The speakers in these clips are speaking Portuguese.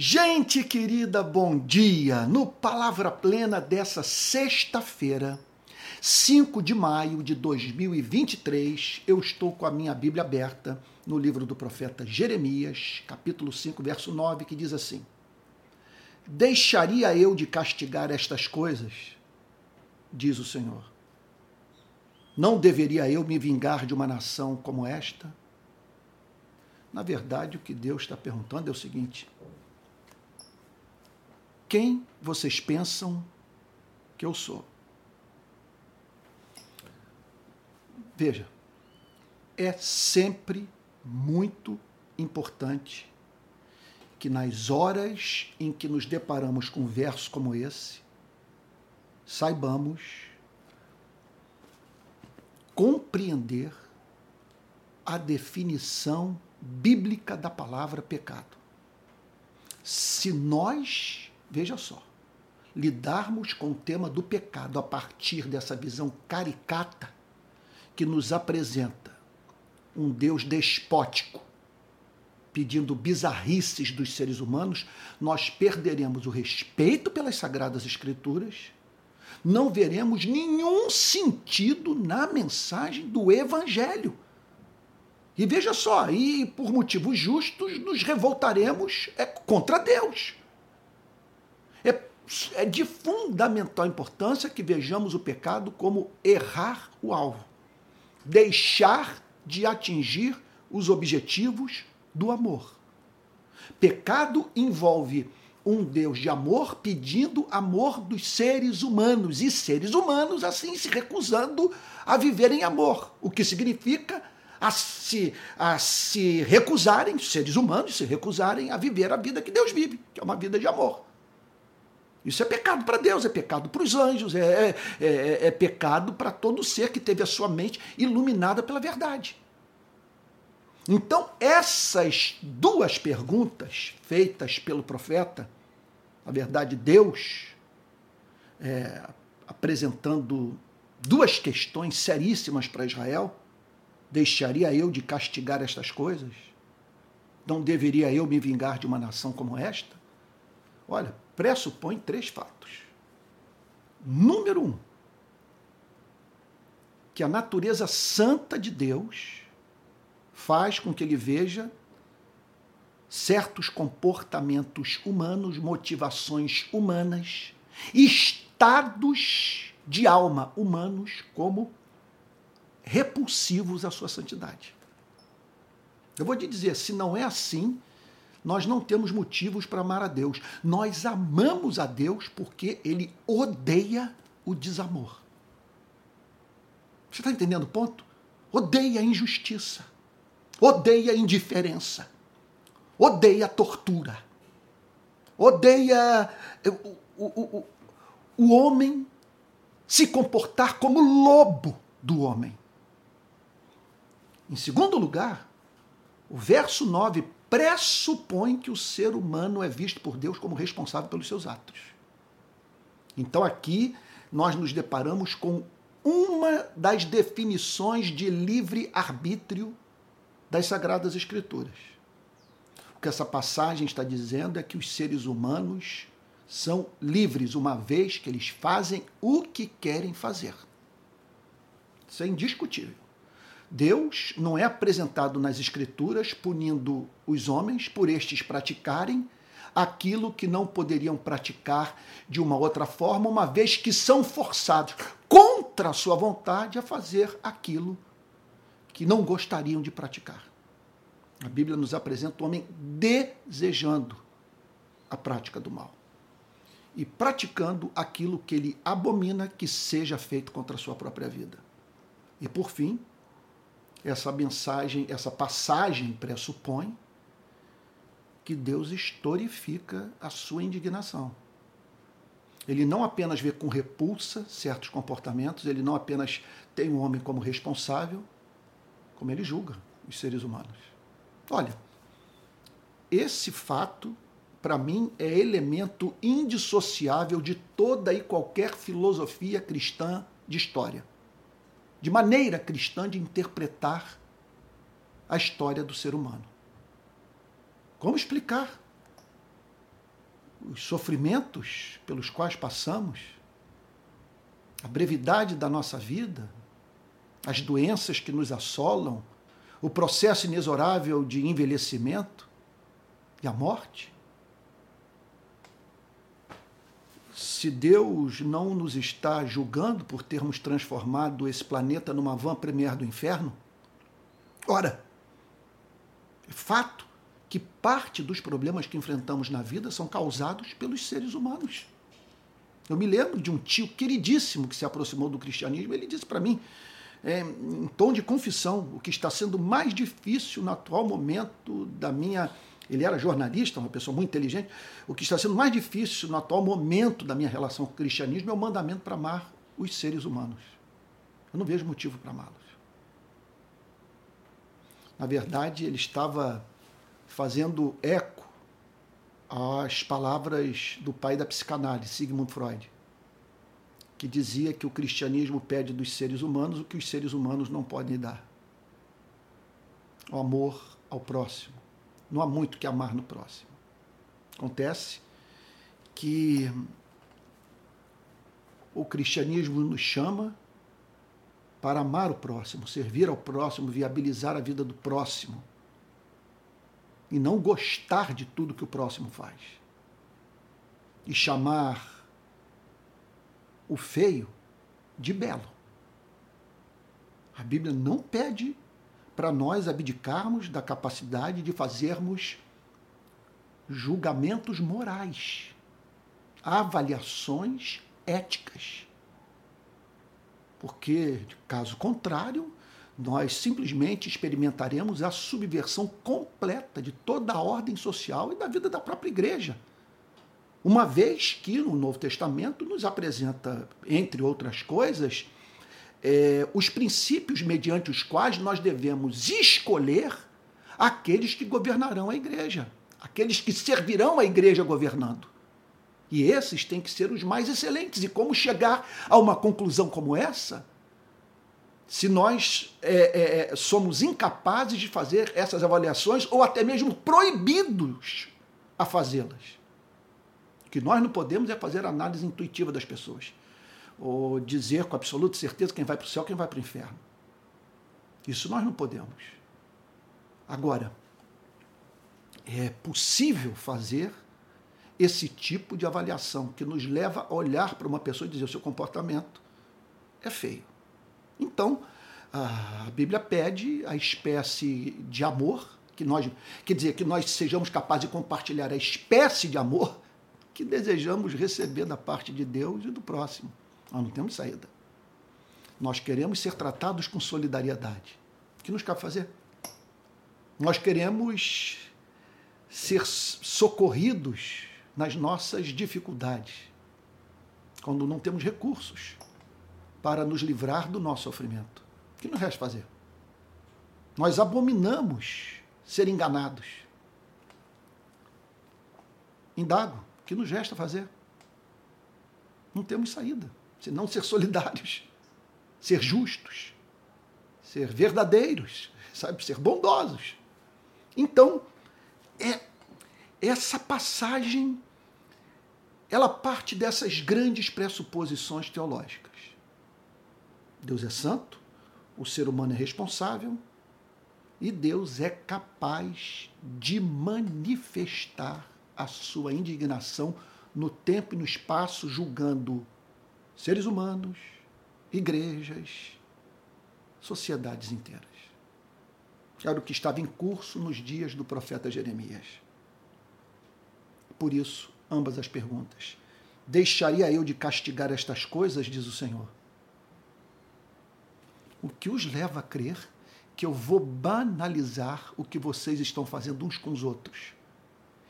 Gente querida, bom dia! No Palavra Plena dessa sexta-feira, 5 de maio de 2023, eu estou com a minha Bíblia aberta no livro do profeta Jeremias, capítulo 5, verso 9, que diz assim: Deixaria eu de castigar estas coisas? Diz o Senhor. Não deveria eu me vingar de uma nação como esta? Na verdade, o que Deus está perguntando é o seguinte: quem vocês pensam que eu sou? Veja, é sempre muito importante que nas horas em que nos deparamos com um verso como esse, saibamos compreender a definição bíblica da palavra pecado. Se nós, veja só, lidarmos com o tema do pecado a partir dessa visão caricata que nos apresenta um Deus despótico, pedindo bizarrices dos seres humanos, nós perderemos o respeito pelas sagradas escrituras, não veremos nenhum sentido na mensagem do evangelho e veja só, e por motivos justos nos revoltaremos é, contra Deus. É, é de fundamental importância que vejamos o pecado como errar o alvo, deixar de atingir os objetivos do amor. Pecado envolve um Deus de amor pedindo amor dos seres humanos e seres humanos assim se recusando a viver em amor, o que significa a se, a se recusarem, seres humanos se recusarem a viver a vida que Deus vive, que é uma vida de amor. Isso é pecado para Deus, é pecado para os anjos, é, é, é, é pecado para todo ser que teve a sua mente iluminada pela verdade. Então, essas duas perguntas feitas pelo profeta, na verdade, Deus é, apresentando duas questões seríssimas para Israel, Deixaria eu de castigar estas coisas? Não deveria eu me vingar de uma nação como esta? Olha, pressupõe três fatos. Número um, que a natureza santa de Deus faz com que ele veja certos comportamentos humanos, motivações humanas, estados de alma humanos como repulsivos à sua santidade. Eu vou te dizer, se não é assim, nós não temos motivos para amar a Deus. Nós amamos a Deus porque Ele odeia o desamor. Você está entendendo o ponto? Odeia a injustiça, odeia a indiferença, odeia a tortura, odeia o, o, o, o homem se comportar como lobo do homem. Em segundo lugar, o verso 9 pressupõe que o ser humano é visto por Deus como responsável pelos seus atos. Então aqui nós nos deparamos com uma das definições de livre-arbítrio das Sagradas Escrituras. O que essa passagem está dizendo é que os seres humanos são livres, uma vez que eles fazem o que querem fazer. Isso é indiscutível. Deus não é apresentado nas Escrituras punindo os homens por estes praticarem aquilo que não poderiam praticar de uma outra forma, uma vez que são forçados contra a sua vontade a fazer aquilo que não gostariam de praticar. A Bíblia nos apresenta o homem desejando a prática do mal e praticando aquilo que ele abomina que seja feito contra a sua própria vida. E por fim, essa mensagem, essa passagem pressupõe que Deus historifica a sua indignação. Ele não apenas vê com repulsa certos comportamentos, ele não apenas tem o homem como responsável, como ele julga os seres humanos. Olha, esse fato, para mim, é elemento indissociável de toda e qualquer filosofia cristã de história de maneira cristã de interpretar a história do ser humano. Como explicar os sofrimentos pelos quais passamos, a brevidade da nossa vida, as doenças que nos assolam, o processo inexorável de envelhecimento e a morte? Se Deus não nos está julgando por termos transformado esse planeta numa van premier do inferno, ora, é fato que parte dos problemas que enfrentamos na vida são causados pelos seres humanos. Eu me lembro de um tio queridíssimo que se aproximou do cristianismo. Ele disse para mim, é, em tom de confissão, o que está sendo mais difícil no atual momento da minha. Ele era jornalista, uma pessoa muito inteligente. O que está sendo mais difícil no atual momento da minha relação com o cristianismo é o mandamento para amar os seres humanos. Eu não vejo motivo para amá-los. Na verdade, ele estava fazendo eco às palavras do pai da psicanálise, Sigmund Freud, que dizia que o cristianismo pede dos seres humanos o que os seres humanos não podem dar: o amor ao próximo. Não há muito que amar no próximo. Acontece que o cristianismo nos chama para amar o próximo, servir ao próximo, viabilizar a vida do próximo e não gostar de tudo que o próximo faz. E chamar o feio de belo. A Bíblia não pede para nós abdicarmos da capacidade de fazermos julgamentos morais, avaliações éticas. Porque, caso contrário, nós simplesmente experimentaremos a subversão completa de toda a ordem social e da vida da própria igreja. Uma vez que no Novo Testamento nos apresenta, entre outras coisas, é, os princípios mediante os quais nós devemos escolher aqueles que governarão a igreja, aqueles que servirão a igreja governando. E esses têm que ser os mais excelentes. E como chegar a uma conclusão como essa? se nós é, é, somos incapazes de fazer essas avaliações ou até mesmo proibidos a fazê-las. O que nós não podemos é fazer análise intuitiva das pessoas ou dizer com absoluta certeza quem vai para o céu quem vai para o inferno. Isso nós não podemos. Agora, é possível fazer esse tipo de avaliação que nos leva a olhar para uma pessoa e dizer o seu comportamento é feio então, a Bíblia pede a espécie de amor que nós, quer dizer, que nós sejamos capazes de compartilhar a espécie de amor que desejamos receber da parte de Deus e do próximo. Nós não temos saída. Nós queremos ser tratados com solidariedade. O que nos cabe fazer? Nós queremos ser socorridos nas nossas dificuldades, quando não temos recursos para nos livrar do nosso sofrimento. O que nos resta fazer? Nós abominamos ser enganados. Indago, o que nos resta fazer? Não temos saída, senão ser solidários, ser justos, ser verdadeiros, sabe, ser bondosos. Então, é essa passagem ela parte dessas grandes pressuposições teológicas. Deus é santo, o ser humano é responsável e Deus é capaz de manifestar a sua indignação no tempo e no espaço, julgando seres humanos, igrejas, sociedades inteiras. Era o que estava em curso nos dias do profeta Jeremias. Por isso, ambas as perguntas. Deixaria eu de castigar estas coisas, diz o Senhor? o que os leva a crer que eu vou banalizar o que vocês estão fazendo uns com os outros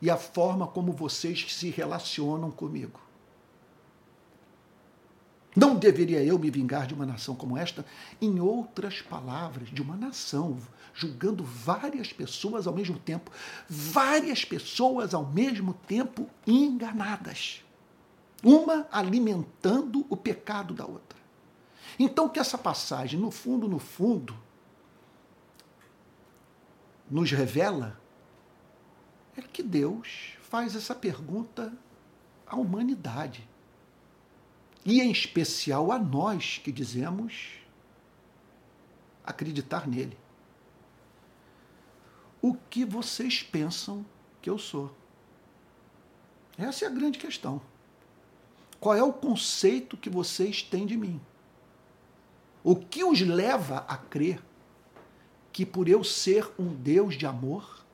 e a forma como vocês se relacionam comigo. Não deveria eu me vingar de uma nação como esta? Em outras palavras, de uma nação, julgando várias pessoas ao mesmo tempo, várias pessoas ao mesmo tempo enganadas, uma alimentando o pecado da outra. Então, que essa passagem, no fundo, no fundo, nos revela é que Deus faz essa pergunta à humanidade. E em especial a nós que dizemos acreditar nele. O que vocês pensam que eu sou? Essa é a grande questão. Qual é o conceito que vocês têm de mim? O que os leva a crer que por eu ser um Deus de amor,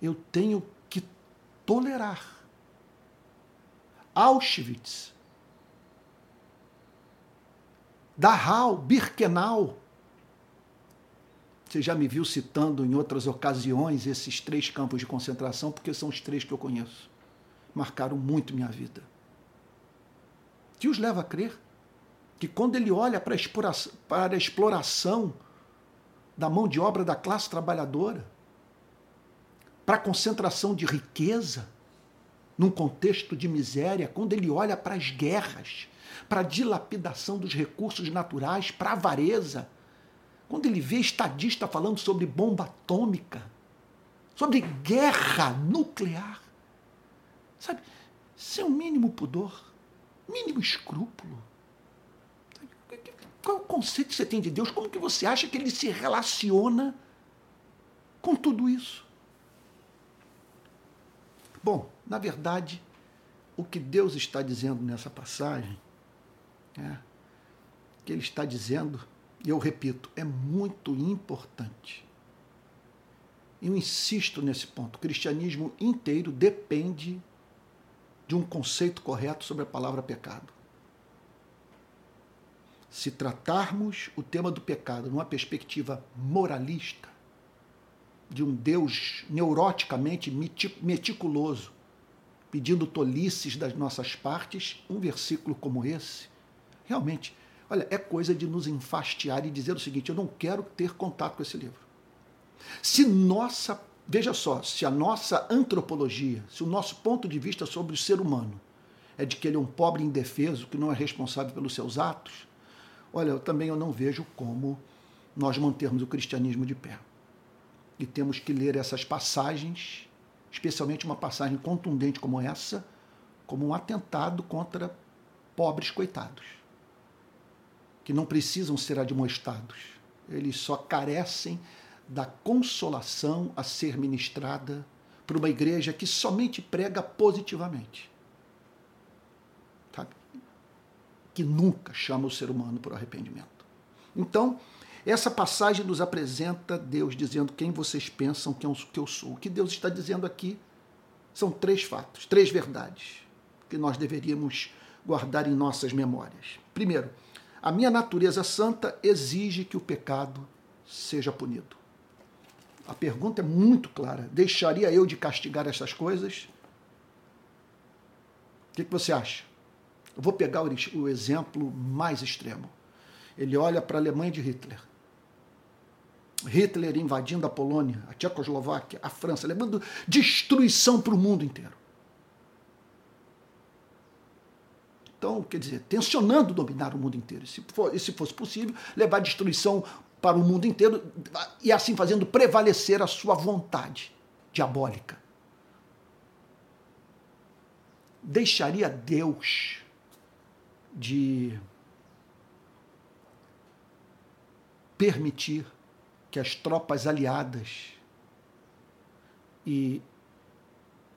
eu tenho que tolerar. Auschwitz, Dachau, Birkenau. Você já me viu citando em outras ocasiões esses três campos de concentração, porque são os três que eu conheço. Marcaram muito minha vida. Que os leva a crer que quando ele olha para a exploração, para a exploração da mão de obra da classe trabalhadora, para a concentração de riqueza, num contexto de miséria, quando ele olha para as guerras, para a dilapidação dos recursos naturais, para a avareza, quando ele vê estadista falando sobre bomba atômica, sobre guerra nuclear, sabe, seu mínimo pudor, mínimo escrúpulo. Qual é o conceito que você tem de Deus? Como que você acha que ele se relaciona com tudo isso? Bom, na verdade, o que Deus está dizendo nessa passagem é que ele está dizendo, e eu repito, é muito importante. Eu insisto nesse ponto. O cristianismo inteiro depende de um conceito correto sobre a palavra pecado se tratarmos o tema do pecado numa perspectiva moralista, de um Deus neuroticamente meticuloso, pedindo tolices das nossas partes, um versículo como esse, realmente, olha, é coisa de nos enfastiar e dizer o seguinte: eu não quero ter contato com esse livro. Se nossa, veja só, se a nossa antropologia, se o nosso ponto de vista sobre o ser humano é de que ele é um pobre indefeso que não é responsável pelos seus atos, Olha, eu também eu não vejo como nós mantermos o cristianismo de pé. E temos que ler essas passagens, especialmente uma passagem contundente como essa, como um atentado contra pobres coitados, que não precisam ser admoestados. Eles só carecem da consolação a ser ministrada por uma igreja que somente prega positivamente que nunca chama o ser humano por arrependimento. Então, essa passagem nos apresenta Deus dizendo quem vocês pensam que eu sou. O que Deus está dizendo aqui são três fatos, três verdades que nós deveríamos guardar em nossas memórias. Primeiro, a minha natureza santa exige que o pecado seja punido. A pergunta é muito clara: deixaria eu de castigar essas coisas? O que, você acha? Eu vou pegar o exemplo mais extremo. Ele olha para a Alemanha de Hitler. Hitler invadindo a Polônia, a Tchecoslováquia, a França, levando destruição para o mundo inteiro. Então, quer dizer, tensionando dominar o mundo inteiro. Se, for, se fosse possível, levar destruição para o mundo inteiro e assim fazendo prevalecer a sua vontade diabólica. Deixaria Deus de permitir que as tropas aliadas e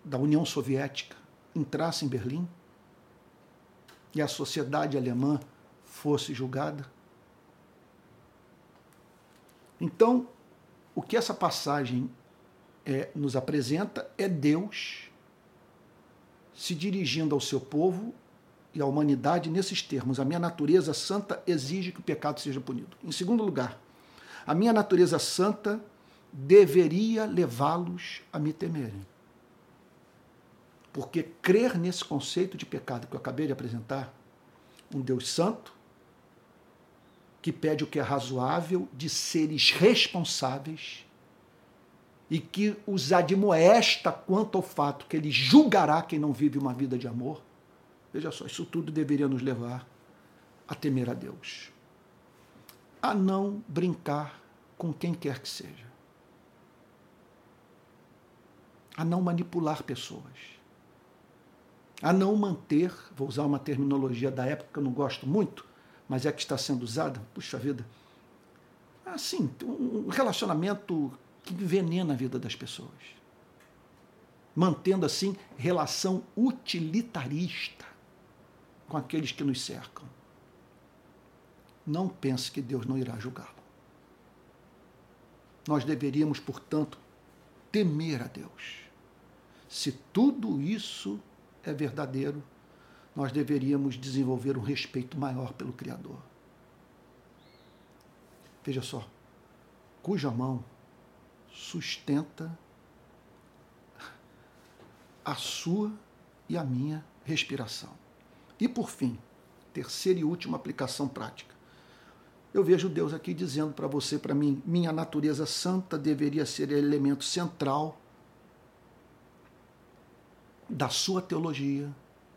da União Soviética entrassem em Berlim e a sociedade alemã fosse julgada. Então, o que essa passagem é, nos apresenta é Deus se dirigindo ao seu povo e a humanidade nesses termos. A minha natureza santa exige que o pecado seja punido. Em segundo lugar, a minha natureza santa deveria levá-los a me temerem. Porque crer nesse conceito de pecado que eu acabei de apresentar, um Deus santo, que pede o que é razoável de seres responsáveis e que os admoesta quanto ao fato que ele julgará quem não vive uma vida de amor, Veja só, isso tudo deveria nos levar a temer a Deus, a não brincar com quem quer que seja, a não manipular pessoas, a não manter, vou usar uma terminologia da época que eu não gosto muito, mas é que está sendo usada, puxa vida, assim, um relacionamento que envenena a vida das pessoas. Mantendo assim relação utilitarista com aqueles que nos cercam. Não pense que Deus não irá julgá-lo. Nós deveríamos, portanto, temer a Deus. Se tudo isso é verdadeiro, nós deveríamos desenvolver um respeito maior pelo Criador. Veja só, cuja mão sustenta a sua e a minha respiração. E por fim, terceira e última aplicação prática. Eu vejo Deus aqui dizendo para você, para mim, minha natureza santa deveria ser elemento central da sua teologia,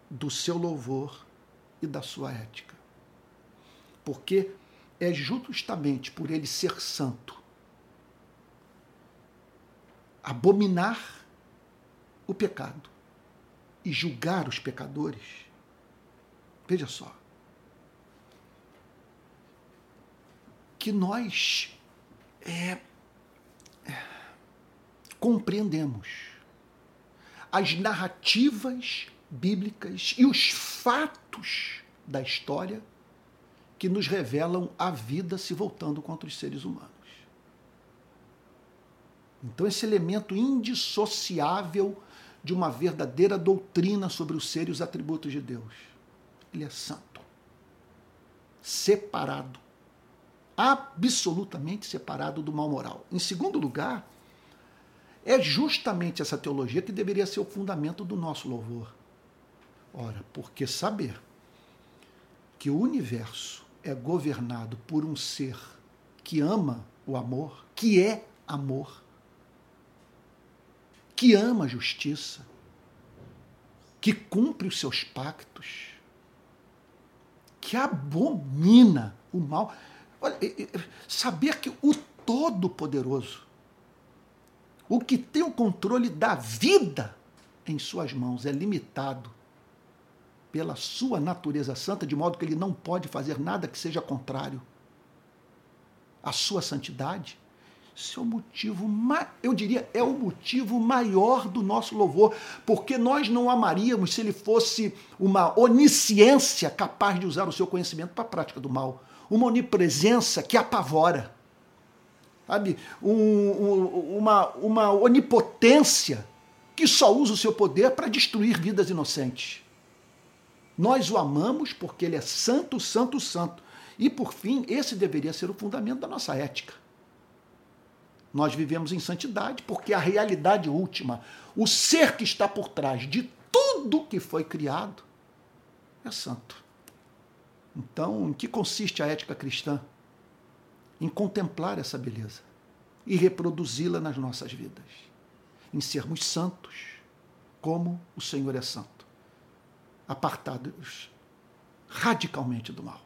do seu louvor e da sua ética. Porque é justamente por ele ser santo, abominar o pecado e julgar os pecadores. Veja só. Que nós é, é, compreendemos as narrativas bíblicas e os fatos da história que nos revelam a vida se voltando contra os seres humanos. Então, esse elemento indissociável de uma verdadeira doutrina sobre o ser e os atributos de Deus. Ele é santo, separado, absolutamente separado do mal moral. Em segundo lugar, é justamente essa teologia que deveria ser o fundamento do nosso louvor. Ora, porque saber que o universo é governado por um ser que ama o amor, que é amor, que ama a justiça, que cumpre os seus pactos, que abomina o mal. Olha, saber que o Todo-Poderoso o que tem o controle da vida em suas mãos é limitado pela sua natureza santa, de modo que ele não pode fazer nada que seja contrário à sua santidade. Isso é o motivo, eu diria, é o motivo maior do nosso louvor, porque nós não amaríamos se ele fosse uma onisciência capaz de usar o seu conhecimento para a prática do mal, uma onipresença que apavora sabe, um, um, uma, uma onipotência que só usa o seu poder para destruir vidas inocentes. Nós o amamos porque ele é santo, santo, santo. E por fim, esse deveria ser o fundamento da nossa ética. Nós vivemos em santidade porque a realidade última, o ser que está por trás de tudo que foi criado, é santo. Então, em que consiste a ética cristã? Em contemplar essa beleza e reproduzi-la nas nossas vidas, em sermos santos, como o Senhor é santo, apartados radicalmente do mal.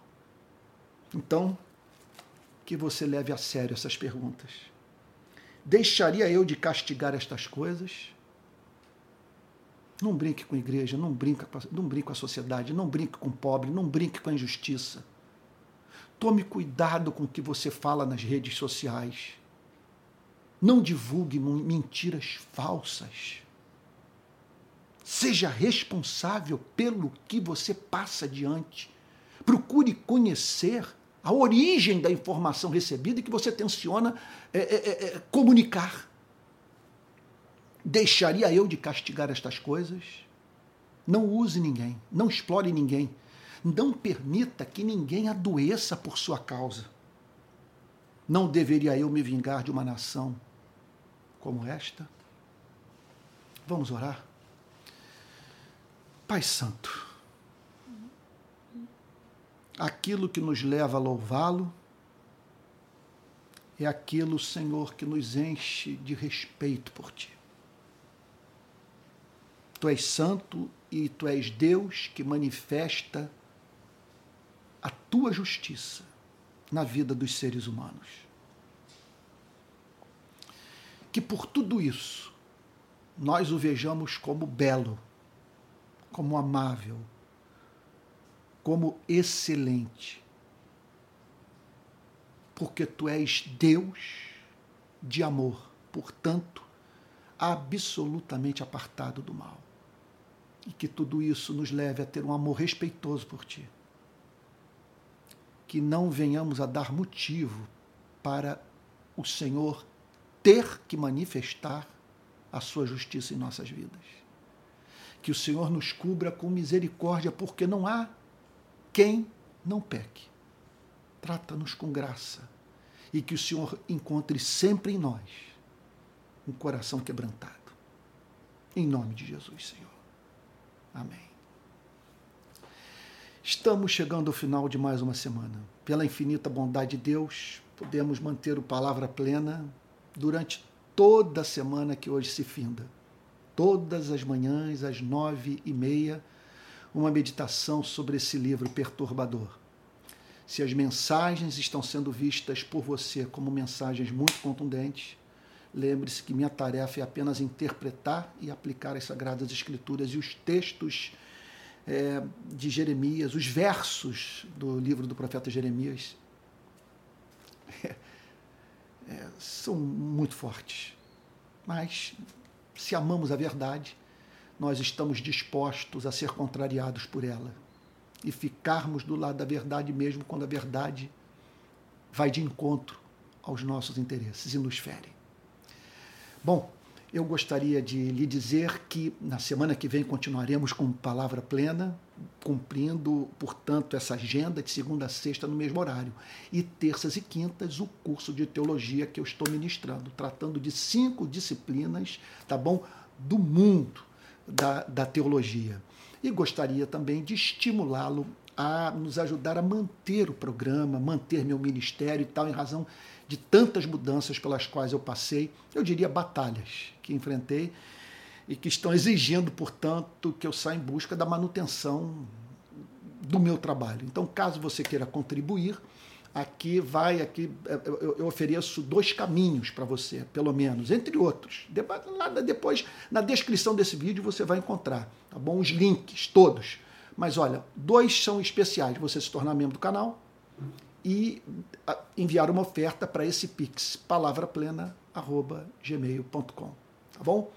Então, que você leve a sério essas perguntas. Deixaria eu de castigar estas coisas? Não brinque com a igreja, não brinque, não brinque com a sociedade, não brinque com o pobre, não brinque com a injustiça Tome cuidado com o que você fala nas redes sociais. Não divulgue mentiras falsas. Seja responsável pelo que você passa adiante. Procure conhecer a origem da informação recebida e que você tenciona é, é, é, é comunicar. Deixaria eu de castigar estas coisas? Não use ninguém, não explore ninguém não permita que ninguém adoeça por sua causa. Não deveria eu me vingar de uma nação como esta? Vamos orar? Pai Santo, aquilo que nos leva a louvá-lo é aquilo, Senhor, que nos enche de respeito por Ti. Tu és santo e Tu és Deus que manifesta tua justiça na vida dos seres humanos. Que por tudo isso nós o vejamos como belo, como amável, como excelente. Porque tu és Deus de amor, portanto, absolutamente apartado do mal. E que tudo isso nos leve a ter um amor respeitoso por ti. Que não venhamos a dar motivo para o Senhor ter que manifestar a sua justiça em nossas vidas. Que o Senhor nos cubra com misericórdia, porque não há quem não peque. Trata-nos com graça e que o Senhor encontre sempre em nós um coração quebrantado. Em nome de Jesus, Senhor. Amém. Estamos chegando ao final de mais uma semana. Pela infinita bondade de Deus, podemos manter o palavra plena durante toda a semana que hoje se finda. Todas as manhãs, às nove e meia, uma meditação sobre esse livro perturbador. Se as mensagens estão sendo vistas por você como mensagens muito contundentes, lembre-se que minha tarefa é apenas interpretar e aplicar as Sagradas Escrituras e os textos é, de Jeremias, os versos do livro do profeta Jeremias, é, é, são muito fortes. Mas, se amamos a verdade, nós estamos dispostos a ser contrariados por ela e ficarmos do lado da verdade mesmo quando a verdade vai de encontro aos nossos interesses e nos fere. Bom, eu gostaria de lhe dizer que na semana que vem continuaremos com palavra plena, cumprindo, portanto, essa agenda de segunda a sexta no mesmo horário. E terças e quintas, o curso de teologia que eu estou ministrando, tratando de cinco disciplinas, tá bom? Do mundo da, da teologia. E gostaria também de estimulá-lo a nos ajudar a manter o programa, manter meu ministério e tal, em razão de tantas mudanças pelas quais eu passei, eu diria batalhas que enfrentei e que estão exigindo, portanto, que eu saia em busca da manutenção do meu trabalho. Então, caso você queira contribuir, aqui vai, aqui eu, ofereço dois caminhos para você, pelo menos, entre outros. Depois, na descrição desse vídeo, você vai encontrar, tá bom? Os links todos. Mas olha, dois são especiais: você se tornar membro do canal e enviar uma oferta para esse Pix, palavraplena.gmail.com. Tá bom?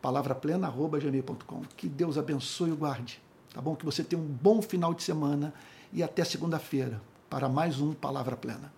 palavraplena.gmail.com. Que Deus abençoe e guarde. Tá bom? Que você tenha um bom final de semana e até segunda-feira para mais um Palavra Plena.